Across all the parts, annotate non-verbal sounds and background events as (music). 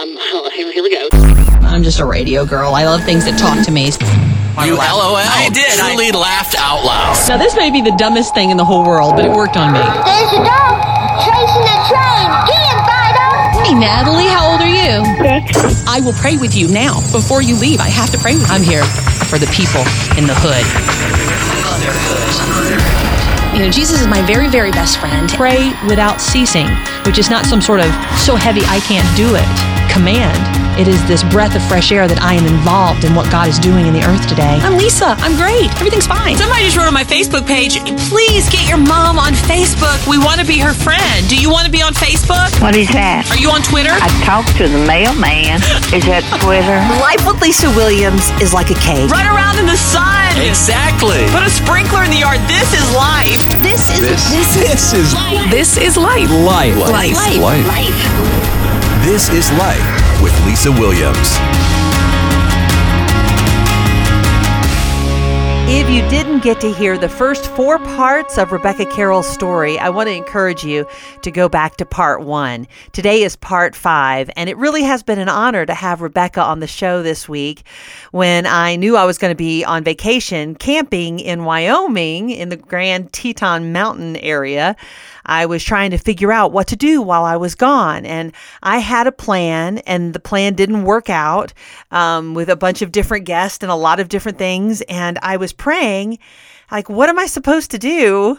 Um, (laughs) here, here we go. I'm just a radio girl. I love things that talk to me. You LOL. I did. Truly laughed out loud. Now, this may be the dumbest thing in the whole world, but it worked on me. There's a dog chasing a train. Get him, Fido. Hey, Natalie, how old are you? Six. I will pray with you now. Before you leave, I have to pray with you. I'm here for the people in the hood. You know, Jesus is my very, very best friend. Pray without ceasing, which is not some sort of so heavy I can't do it command. It is this breath of fresh air that I am involved in what God is doing in the earth today. I'm Lisa. I'm great. Everything's fine. Somebody just wrote on my Facebook page, please get your mom on Facebook. We want to be her friend. Do you want to be on Facebook? What is that? Are you on Twitter? I talked to the mailman. Is that Twitter? Life with Lisa Williams is like a cake. Run around in the sun. Exactly. Put a sprinkler in the yard. This is life. This is This, this, this is This is life. life. life. Life. Life. This is Life with Lisa Williams. If you didn't get to hear the first four parts of Rebecca Carrell's story, I want to encourage you to go back to part one. Today is part five, and it really has been an honor to have Rebecca on the show this week when I knew I was going to be on vacation camping in Wyoming in the Grand Teton Mountain area. I was trying to figure out what to do while I was gone. And I had a plan, and the plan didn't work out um, with a bunch of different guests and a lot of different things. And I was praying, like, what am I supposed to do?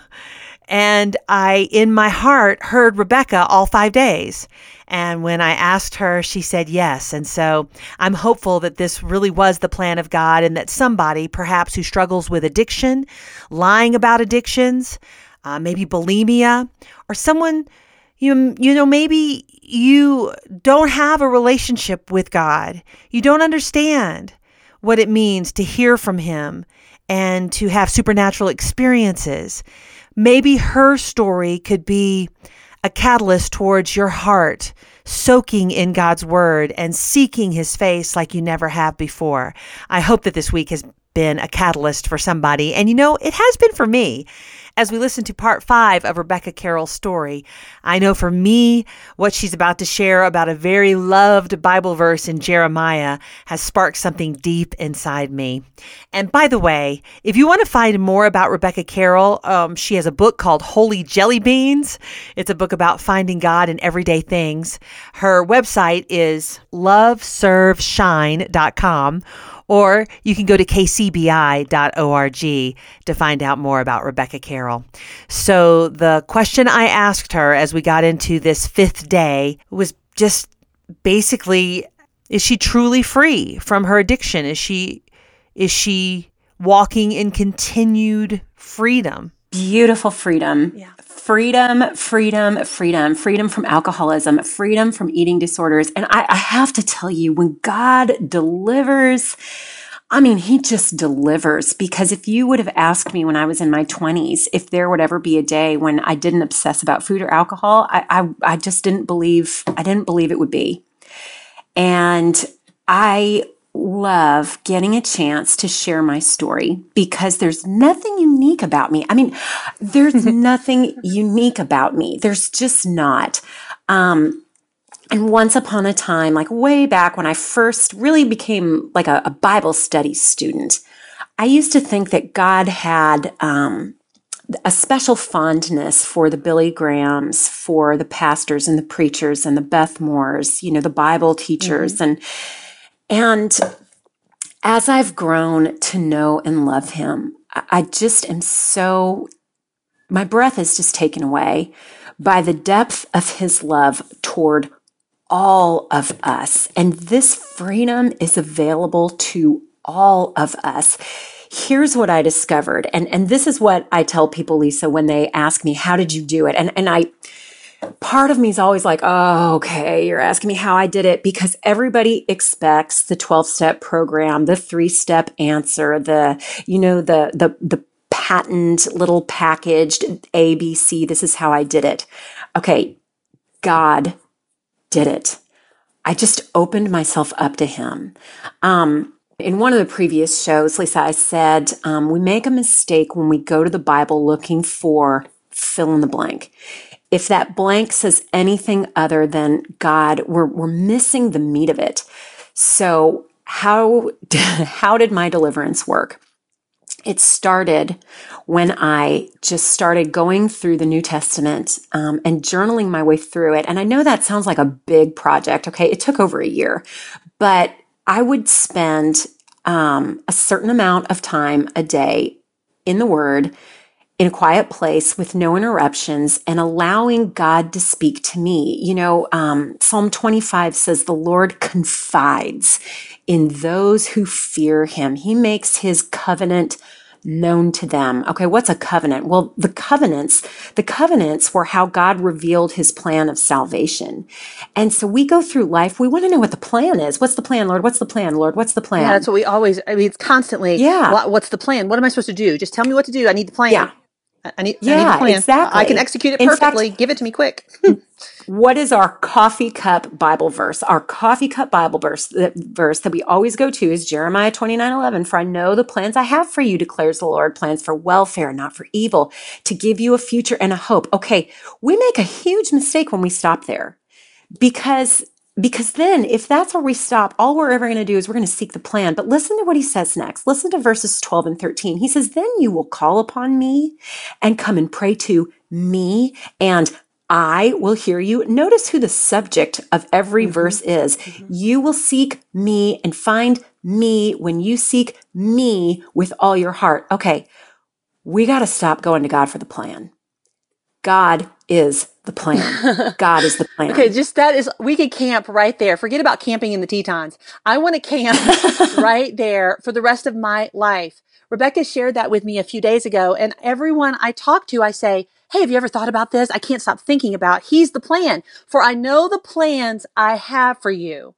And I, in my heart, heard Rebecca all five days. And when I asked her, she said yes. And so I'm hopeful that this really was the plan of God and that somebody, perhaps who struggles with addiction, lying about addictions, uh, maybe bulimia, or someone you you know maybe you don't have a relationship with God. You don't understand what it means to hear from him and to have supernatural experiences. Maybe her story could be a catalyst towards your heart soaking in God's word and seeking his face like you never have before. I hope that this week has been a catalyst for somebody. And you know, it has been for me. As we listen to part five of Rebecca Carrell's story, I know for me, what she's about to share about a very loved Bible verse in Jeremiah has sparked something deep inside me. And by the way, if you want to find more about Rebecca Carrell, um, she has a book called Holy Jelly Beans. It's a book about finding God in everyday things. Her website is loveserveshine.com or you can go to kcbi.org to find out more about Rebecca Carrell. So, the question I asked her as we got into this fifth day was just basically is she truly free from her addiction? Is she is she walking in continued freedom? Beautiful freedom. Yeah. Freedom, freedom, freedom, freedom from alcoholism, freedom from eating disorders. And I, I have to tell you, when God delivers, I mean, he just delivers because if you would have asked me when I was in my 20s if there would ever be a day when I didn't obsess about food or alcohol, I, I, I just didn't believe, I didn't believe it would be. And I love getting a chance to share my story because there's nothing unique about me. I mean, there's (laughs) nothing unique about me. There's just not. Um, and once upon a time, like way back when I first really became like a, a Bible study student, I used to think that God had um, a special fondness for the Billy Grahams, for the pastors and the preachers and the Beth Moores, you know, the Bible teachers, mm-hmm. and and as I've grown to know and love Him, I just am so. My breath is just taken away by the depth of His love toward all of us. And this freedom is available to all of us. Here's what I discovered. And, and this is what I tell people, Lisa, when they ask me, how did you do it? And, and I, part of me is always like, oh, okay, you're asking me how I did it because everybody expects the 12 step program, the three step answer, the, you know, the, the, the patent little packaged ABC. This is how I did it. Okay. God did it. I just opened myself up to him. Um, in one of the previous shows, Lisa, I said, um, we make a mistake when we go to the Bible looking for fill in the blank. If that blank says anything other than God, we're, we're missing the meat of it. So how, (laughs) how did my deliverance work? It started when I just started going through the New Testament um, and journaling my way through it. And I know that sounds like a big project. Okay. It took over a year, but I would spend um, a certain amount of time a day in the Word in a quiet place with no interruptions and allowing God to speak to me. You know, um, Psalm 25 says, The Lord confides in those who fear him. He makes his covenant known to them. Okay, what's a covenant? Well, the covenants, the covenants were how God revealed his plan of salvation. And so we go through life, we want to know what the plan is. What's the plan, Lord? What's the plan, Lord? What's the plan? Yeah, that's what we always, I mean, it's constantly, Yeah. "What- what's the plan? What am I supposed to do? Just tell me what to do. I need the plan. Yeah. I- I need, I Yeah, need the plan. exactly. I can execute it In fact- perfectly. Give it to me quick. (laughs) what is our coffee cup Bible verse? Our coffee cup Bible verse, the verse that we always go to is Jeremiah 29 11. For I know the plans I have for you, declares the Lord, plans for welfare, not for evil, to give you a future and a hope. Okay, we make a huge mistake when we stop there because because then if that's where we stop all we're ever going to do is we're going to seek the plan but listen to what he says next listen to verses 12 and 13 he says then you will call upon me and come and pray to me and I will hear you. Notice who the subject of every mm-hmm. verse is. Mm-hmm. You will seek me and find me when you seek me with all your heart. Okay. We got to stop going to God for the plan. God is the plan. God is the plan. (laughs) Okay, just that is, we could camp right there. Forget about camping in the Tetons. I want to camp (laughs) right there for the rest of my life. Rebecca shared that with me a few days ago, and everyone I talk to, I say, Hey, have you ever thought about this? I can't stop thinking about. He's the plan. For I know the plans I have for you.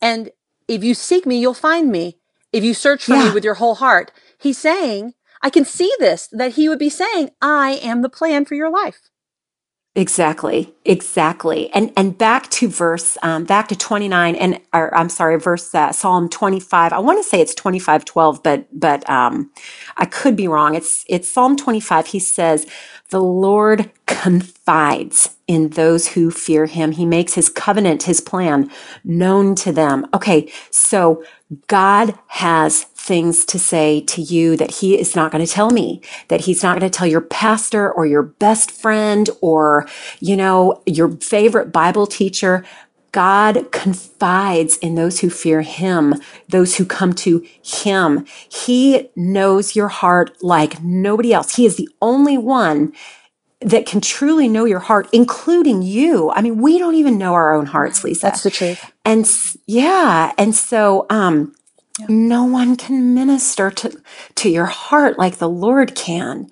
And if you seek me, you'll find me. If you search for me with your whole heart, he's saying, I can see this, that he would be saying, I am the plan for your life. Exactly, exactly. And and back to verse, um, back to twenty nine, and or I'm sorry, verse uh, Psalm twenty five. I want to say it's twenty five twelve, but but um, I could be wrong. It's it's Psalm twenty five. He says, "The Lord confides in those who fear Him. He makes His covenant, His plan, known to them." Okay, so God has things to say to you that he is not going to tell me, that he's not going to tell your pastor or your best friend or, you know, your favorite Bible teacher. God confides in those who fear him, those who come to him. He knows your heart like nobody else. He is the only one that can truly know your heart, including you. I mean, we don't even know our own hearts, Lisa. That's the truth. And yeah, and so um no one can minister to to your heart like the Lord can.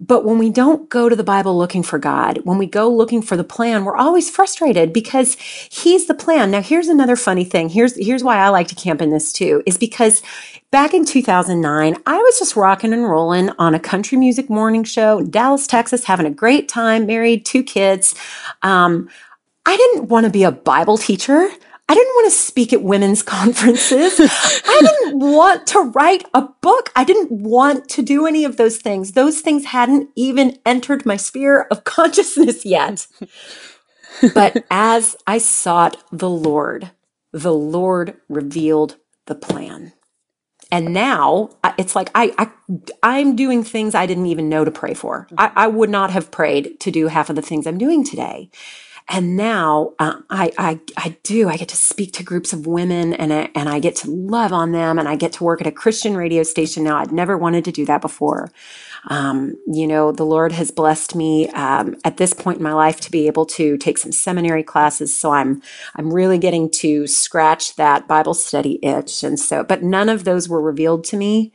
But when we don't go to the Bible looking for God, when we go looking for the plan, we're always frustrated because he's the plan. Now here's another funny thing. Here's here's why I like to camp in this too is because back in 2009, I was just rocking and rolling on a country music morning show in Dallas, Texas, having a great time, married, two kids. Um, I didn't want to be a Bible teacher. I didn't want to speak at women's (laughs) conferences. I didn't want to write a book. I didn't want to do any of those things. Those things hadn't even entered my sphere of (laughs) consciousness yet. But as I sought the Lord, the Lord revealed the plan. And now it's like I, I I'm doing things I didn't even know to pray for. I, I would not have prayed to do half of the things I'm doing today. And now uh, I, I I do. I get to speak to groups of women, and I, and I get to love on them, and I get to work at a Christian radio station now. I'd never wanted to do that before. Um, you know, the Lord has blessed me um, at this point in my life to be able to take some seminary classes. So I'm I'm really getting to scratch that Bible study itch, and so. But none of those were revealed to me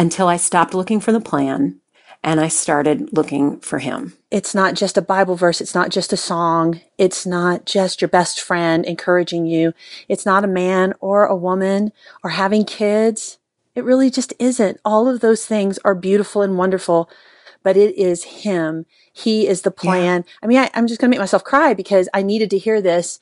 until I stopped looking for the plan and I started looking for Him. It's not just a Bible verse. It's not just a song. It's not just your best friend encouraging you. It's not a man or a woman or having kids. It really just isn't. All of those things are beautiful and wonderful, but it is Him. He is the plan. I mean, I, I'm just going to make myself cry because I needed to hear this.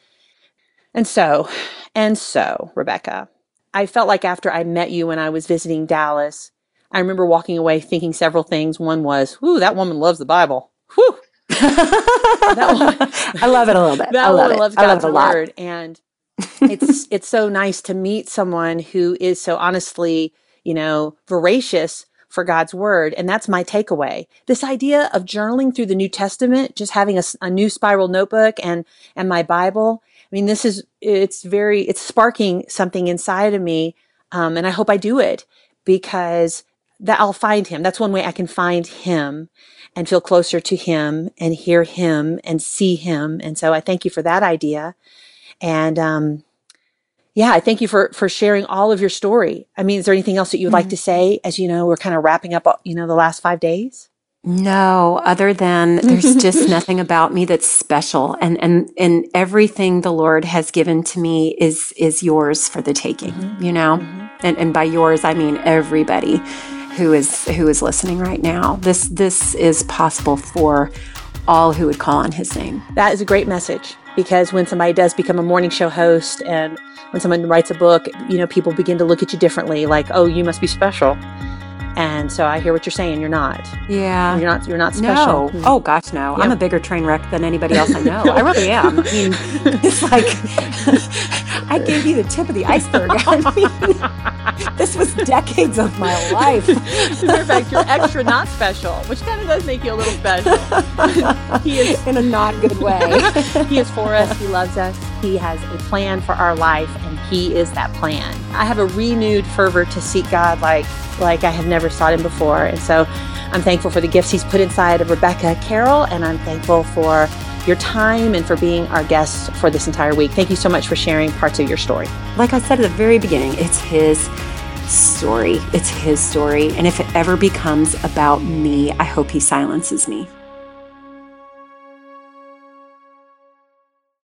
And so, and so, Rebecca, I felt like after I met you when I was visiting Dallas, I remember walking away thinking several things. One was, whoo, that woman loves the Bible. Whew. (laughs) I love it a little bit. That I love woman it. loves love God's it word, and it's (laughs) it's so nice to meet someone who is so honestly, you know, voracious for God's word, and that's my takeaway. This idea of journaling through the New Testament, just having a new spiral notebook and and my Bible. I mean, this is it's very it's sparking something inside of me, um, and I hope I do it because that I'll find Him. That's one way I can find Him and feel closer to Him and hear Him and see Him. And so I thank you for that idea. And um, yeah, I thank you for for sharing all of your story. I mean, is there anything else that you would like mm-hmm. to say as you know we're kind of wrapping up, you know, the last five days? No, other than (laughs) there's just nothing about me that's special and and and everything the Lord has given to me is is yours for the taking, mm-hmm. you know? Mm-hmm. And and by yours I mean everybody who is who is listening right now. This this is possible for all who would call on his name. That is a great message because when somebody does become a morning show host and when someone writes a book, you know, people begin to look at you differently, like, oh, you must be special. And so I hear what you're saying. You're not. Yeah. You're not. You're not special. No. Hmm. Oh gosh, no. I'm a bigger train wreck than anybody else I know. I really am. I mean, (laughs) it's like (laughs) I gave you the tip of the iceberg. I mean, (laughs) this was decades of my life. As a fact, you're extra not special, which kind of does make you a little special. he is in a not good way. he is for us. He loves us. He has a plan for our life, and He is that plan. I have a renewed fervor to seek God like like I have never sought Him before, and so I'm thankful for the gifts He's put inside of Rebecca Carrell, and I'm thankful for your time and for being our guest for this entire week. Thank you so much for sharing parts of your story. Like I said at the very beginning, it's his story. It's his story. And if it ever becomes about me, I hope he silences me.